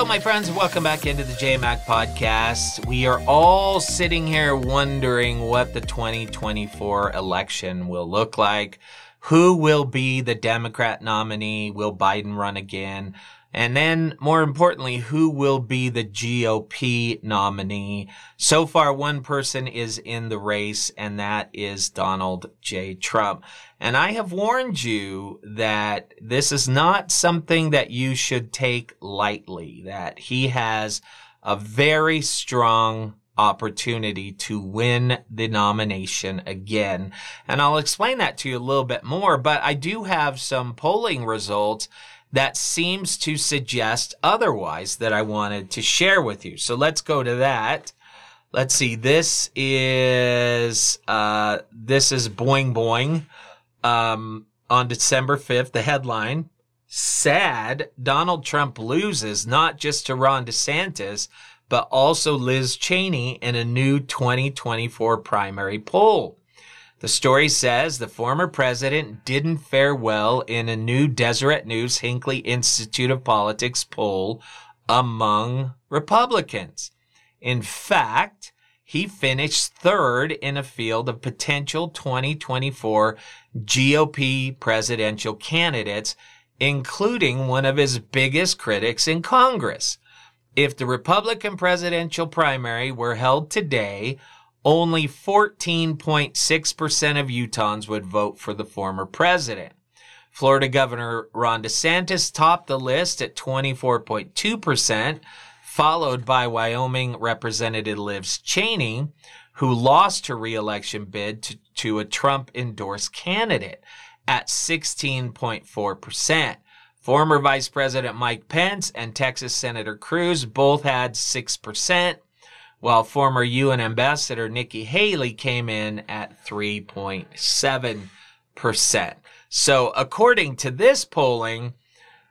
Hello, my friends. Welcome back into the JayMac podcast. We are all sitting here wondering what the 2024 election will look like. Who will be the Democrat nominee? Will Biden run again? And then, more importantly, who will be the GOP nominee? So far, one person is in the race, and that is Donald J. Trump. And I have warned you that this is not something that you should take lightly, that he has a very strong opportunity to win the nomination again. And I'll explain that to you a little bit more, but I do have some polling results that seems to suggest otherwise that I wanted to share with you. So let's go to that. Let's see. This is, uh, this is Boing Boing, um, on December 5th, the headline. Sad Donald Trump loses not just to Ron DeSantis, but also Liz Cheney in a new 2024 primary poll. The story says the former president didn't fare well in a new Deseret News Hinckley Institute of Politics poll among Republicans. In fact, he finished third in a field of potential 2024 GOP presidential candidates, including one of his biggest critics in Congress. If the Republican presidential primary were held today, only 14.6% of Utahns would vote for the former president. Florida Governor Ron DeSantis topped the list at 24.2%, followed by Wyoming Representative Liz Cheney, who lost her reelection bid to, to a Trump endorsed candidate at 16.4%. Former Vice President Mike Pence and Texas Senator Cruz both had 6% while former UN ambassador Nikki Haley came in at 3.7%. So according to this polling,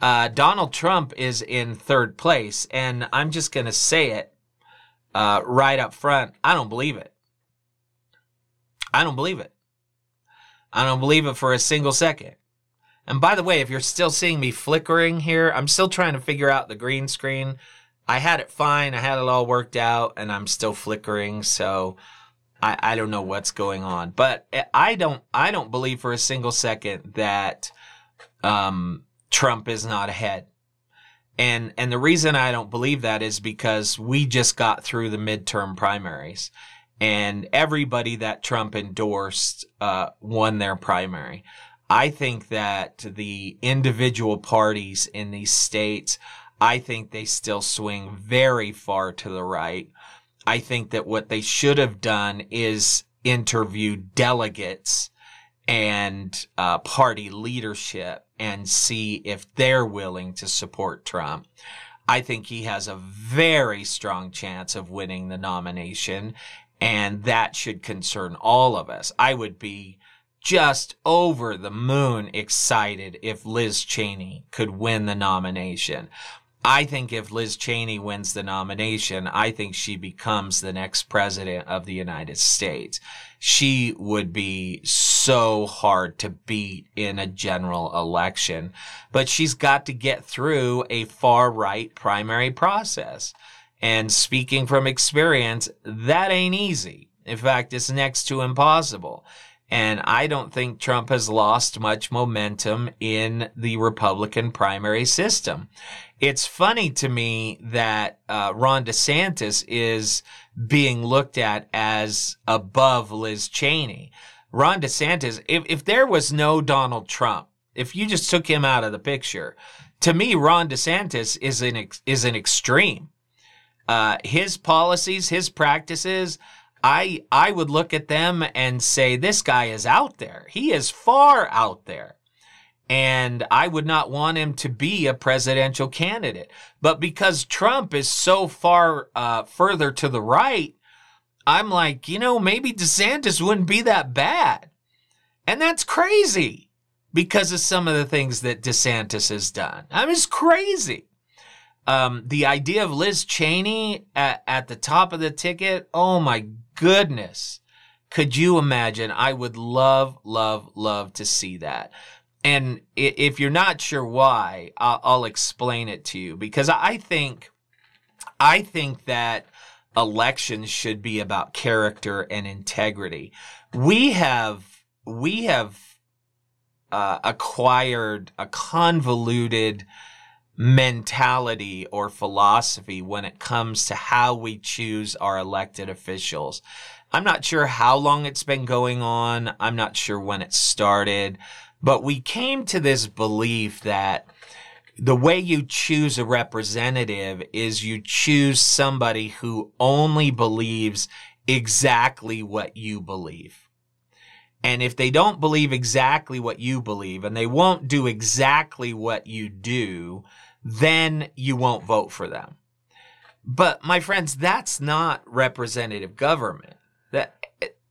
uh, Donald Trump is in third place. And I'm just going to say it uh, right up front. I don't believe it. I don't believe it. I don't believe it for a single second. And by the way, if you're still seeing me flickering here, I'm still trying to figure out the green screen. I had it fine. I had it all worked out and I'm still flickering. So I, I don't know what's going on, but I don't, I don't believe for a single second that, um, Trump is not ahead. And, and the reason I don't believe that is because we just got through the midterm primaries and everybody that Trump endorsed, uh, won their primary. I think that the individual parties in these states I think they still swing very far to the right. I think that what they should have done is interview delegates and uh, party leadership and see if they're willing to support Trump. I think he has a very strong chance of winning the nomination, and that should concern all of us. I would be just over the moon excited if Liz Cheney could win the nomination. I think if Liz Cheney wins the nomination, I think she becomes the next president of the United States. She would be so hard to beat in a general election, but she's got to get through a far right primary process. And speaking from experience, that ain't easy. In fact, it's next to impossible. And I don't think Trump has lost much momentum in the Republican primary system. It's funny to me that uh, Ron DeSantis is being looked at as above Liz Cheney. Ron DeSantis, if, if there was no Donald Trump, if you just took him out of the picture, to me, Ron DeSantis is an, is an extreme. Uh, his policies, his practices, I I would look at them and say this guy is out there. He is far out there. And I would not want him to be a presidential candidate. But because Trump is so far uh, further to the right, I'm like, you know, maybe DeSantis wouldn't be that bad. And that's crazy because of some of the things that DeSantis has done. I mean, it's crazy. Um, the idea of Liz Cheney at, at the top of the ticket, oh my goodness. Could you imagine? I would love, love, love to see that. And if you're not sure why, I'll, explain it to you because I think I think that elections should be about character and integrity. We have, we have, uh, acquired a convoluted mentality or philosophy when it comes to how we choose our elected officials. I'm not sure how long it's been going on. I'm not sure when it started, but we came to this belief that the way you choose a representative is you choose somebody who only believes exactly what you believe. And if they don't believe exactly what you believe and they won't do exactly what you do, then you won't vote for them. But my friends, that's not representative government. That,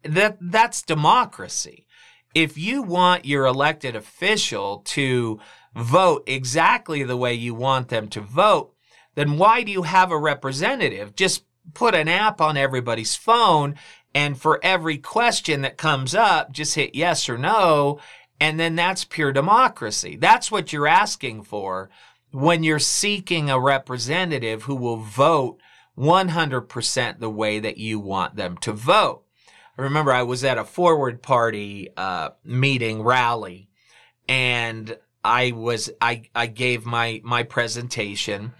that, that's democracy. If you want your elected official to vote exactly the way you want them to vote, then why do you have a representative? Just put an app on everybody's phone and for every question that comes up, just hit yes or no. And then that's pure democracy. That's what you're asking for when you're seeking a representative who will vote 100% the way that you want them to vote. I remember I was at a forward party uh, meeting rally and I was I I gave my my presentation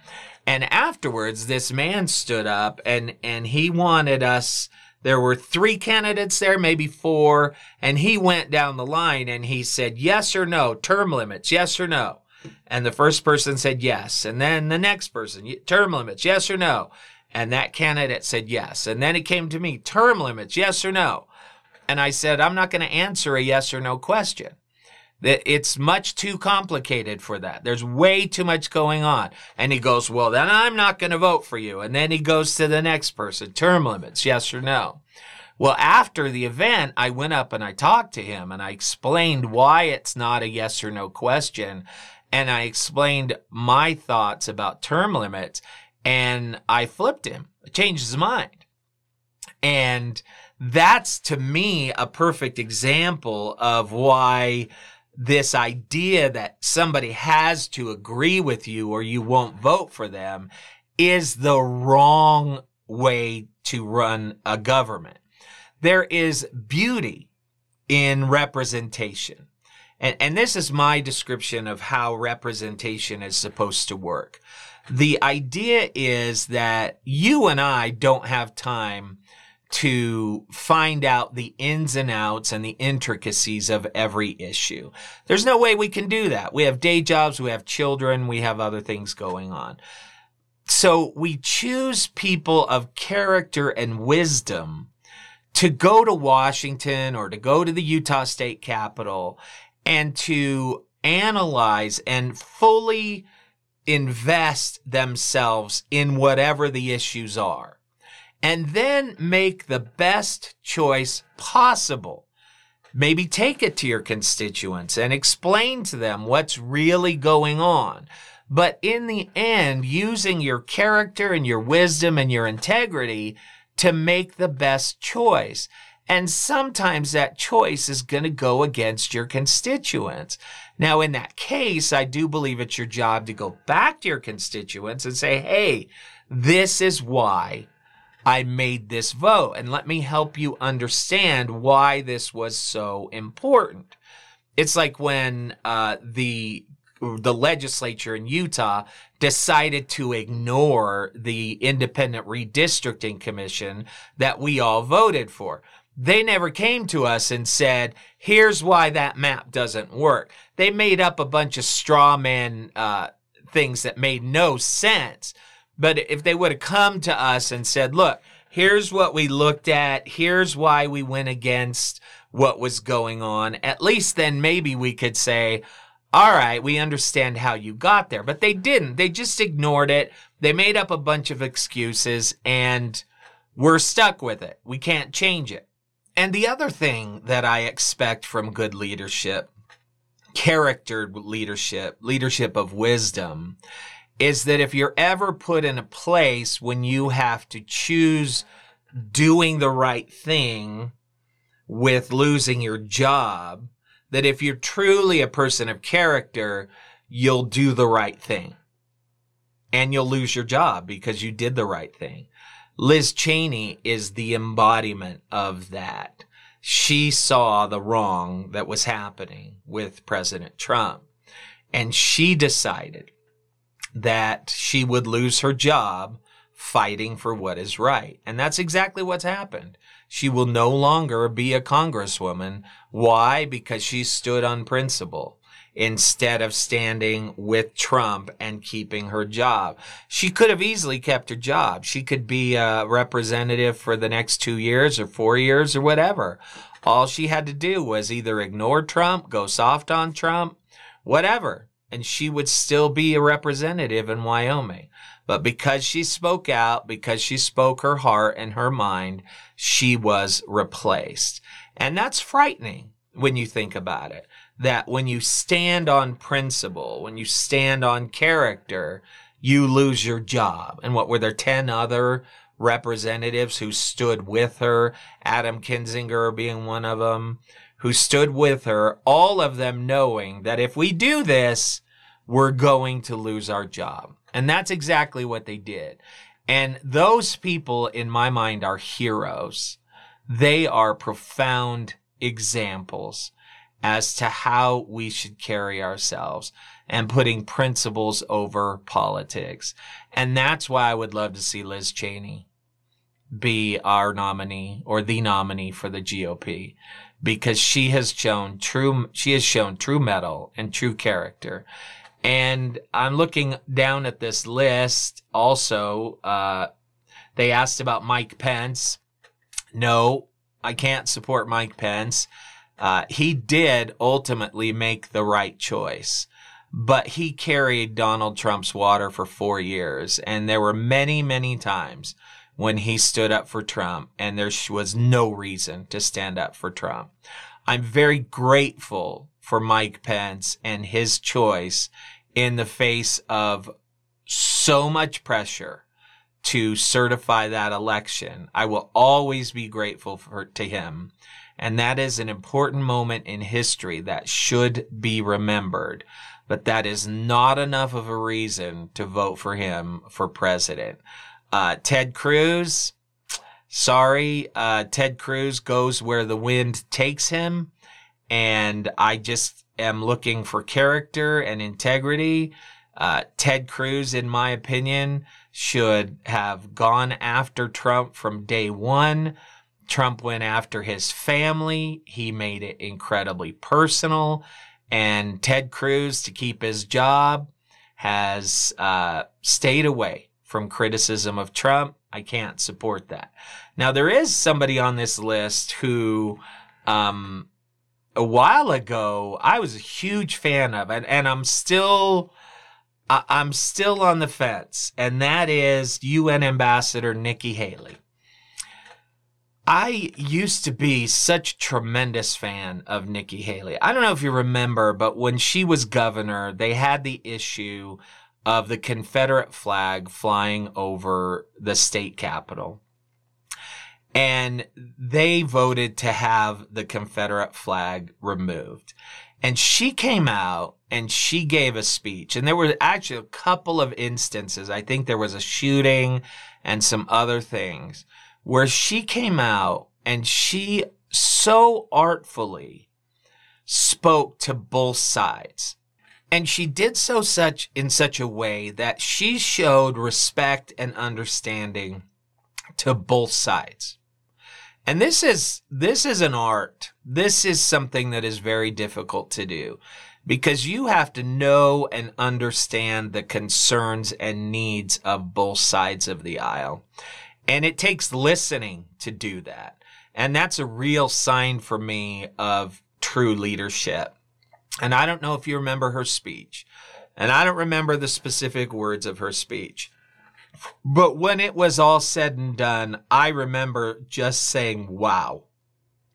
and afterwards this man stood up and and he wanted us there were three candidates there, maybe four, and he went down the line and he said yes or no, term limits, yes or no. And the first person said yes. And then the next person, term limits, yes or no. And that candidate said yes. And then it came to me, term limits, yes or no. And I said, I'm not going to answer a yes or no question. It's much too complicated for that. There's way too much going on. And he goes, well, then I'm not going to vote for you. And then he goes to the next person, term limits, yes or no. Well, after the event, I went up and I talked to him and I explained why it's not a yes or no question. And I explained my thoughts about term limits and I flipped him, changed his mind. And that's to me a perfect example of why this idea that somebody has to agree with you or you won't vote for them is the wrong way to run a government. There is beauty in representation. And, and this is my description of how representation is supposed to work. The idea is that you and I don't have time to find out the ins and outs and the intricacies of every issue. There's no way we can do that. We have day jobs, we have children, we have other things going on. So we choose people of character and wisdom to go to Washington or to go to the Utah State Capitol and to analyze and fully invest themselves in whatever the issues are and then make the best choice possible. Maybe take it to your constituents and explain to them what's really going on. But in the end, using your character and your wisdom and your integrity to make the best choice. And sometimes that choice is going to go against your constituents. Now, in that case, I do believe it's your job to go back to your constituents and say, Hey, this is why I made this vote. And let me help you understand why this was so important. It's like when uh, the the legislature in Utah decided to ignore the independent redistricting commission that we all voted for. They never came to us and said, here's why that map doesn't work. They made up a bunch of straw man uh, things that made no sense. But if they would have come to us and said, look, here's what we looked at, here's why we went against what was going on, at least then maybe we could say, all right, we understand how you got there. But they didn't. They just ignored it. They made up a bunch of excuses and we're stuck with it. We can't change it. And the other thing that I expect from good leadership, character leadership, leadership of wisdom, is that if you're ever put in a place when you have to choose doing the right thing with losing your job, that if you're truly a person of character, you'll do the right thing. and you'll lose your job because you did the right thing. Liz Cheney is the embodiment of that. She saw the wrong that was happening with President Trump and she decided that she would lose her job fighting for what is right. And that's exactly what's happened. She will no longer be a congresswoman. Why? Because she stood on principle instead of standing with Trump and keeping her job. She could have easily kept her job. She could be a representative for the next two years or four years or whatever. All she had to do was either ignore Trump, go soft on Trump, whatever. And she would still be a representative in Wyoming. But because she spoke out, because she spoke her heart and her mind, she was replaced. And that's frightening when you think about it. That when you stand on principle, when you stand on character, you lose your job. And what were there 10 other representatives who stood with her? Adam Kinzinger being one of them, who stood with her, all of them knowing that if we do this, we're going to lose our job. And that's exactly what they did. And those people, in my mind, are heroes. They are profound examples as to how we should carry ourselves and putting principles over politics. And that's why I would love to see Liz Cheney be our nominee or the nominee for the GOP because she has shown true, she has shown true mettle and true character. And I'm looking down at this list also. Uh, they asked about Mike Pence. No, I can't support Mike Pence. Uh, he did ultimately make the right choice, but he carried Donald Trump's water for four years. And there were many, many times when he stood up for Trump and there was no reason to stand up for Trump. I'm very grateful for Mike Pence and his choice in the face of so much pressure to certify that election. I will always be grateful for, to him. And that is an important moment in history that should be remembered. But that is not enough of a reason to vote for him for president. Uh, Ted Cruz, sorry, uh, Ted Cruz goes where the wind takes him. And I just am looking for character and integrity. Uh, Ted Cruz, in my opinion, should have gone after Trump from day one. Trump went after his family. He made it incredibly personal. And Ted Cruz, to keep his job, has uh, stayed away from criticism of Trump. I can't support that. Now, there is somebody on this list who um, a while ago I was a huge fan of, and, and I'm still I'm still on the fence, and that is UN Ambassador Nikki Haley. I used to be such a tremendous fan of Nikki Haley. I don't know if you remember, but when she was governor, they had the issue of the Confederate flag flying over the state capitol and they voted to have the Confederate flag removed. And she came out and she gave a speech. And there were actually a couple of instances. I think there was a shooting and some other things where she came out and she so artfully spoke to both sides. And she did so such in such a way that she showed respect and understanding to both sides. And this is, this is an art. This is something that is very difficult to do because you have to know and understand the concerns and needs of both sides of the aisle. And it takes listening to do that. And that's a real sign for me of true leadership. And I don't know if you remember her speech. And I don't remember the specific words of her speech. But when it was all said and done, I remember just saying, wow,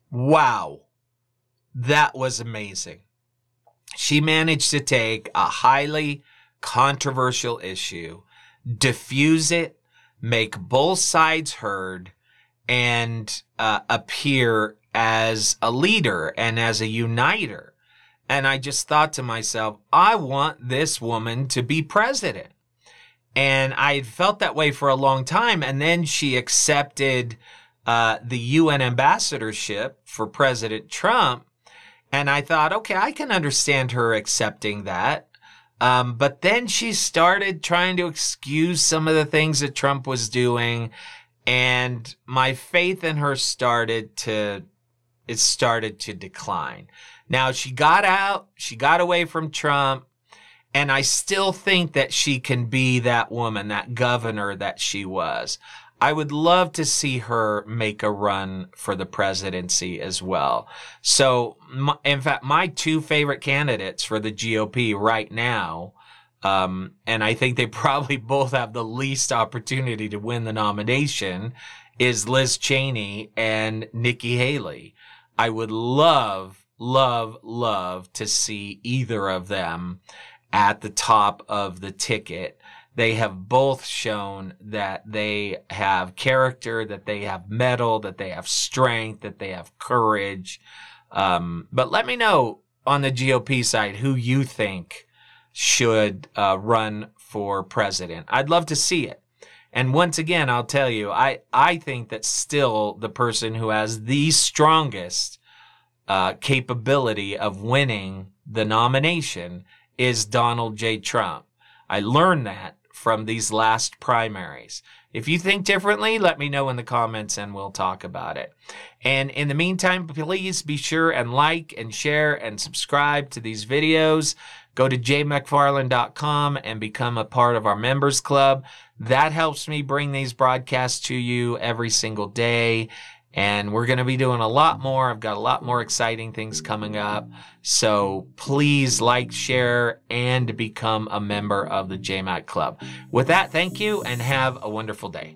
wow, that was amazing. She managed to take a highly controversial issue, diffuse it, make both sides heard, and uh, appear as a leader and as a uniter. And I just thought to myself, I want this woman to be president. And I had felt that way for a long time. And then she accepted uh, the UN ambassadorship for President Trump. And I thought, okay, I can understand her accepting that. Um, but then she started trying to excuse some of the things that Trump was doing. And my faith in her started to, it started to decline. Now she got out, she got away from Trump. And I still think that she can be that woman, that governor that she was. I would love to see her make a run for the presidency as well. So, in fact, my two favorite candidates for the GOP right now, um, and I think they probably both have the least opportunity to win the nomination, is Liz Cheney and Nikki Haley. I would love, love, love to see either of them at the top of the ticket they have both shown that they have character, that they have mettle, that they have strength, that they have courage. Um, but let me know on the GOP side who you think should uh, run for president. I'd love to see it. And once again, I'll tell you, I, I think that still the person who has the strongest uh, capability of winning the nomination is Donald J. Trump. I learned that from these last primaries. If you think differently, let me know in the comments and we'll talk about it. And in the meantime, please be sure and like and share and subscribe to these videos. Go to jaymcfarland.com and become a part of our members club. That helps me bring these broadcasts to you every single day. And we're going to be doing a lot more. I've got a lot more exciting things coming up. So please like, share, and become a member of the JayMac Club. With that, thank you and have a wonderful day.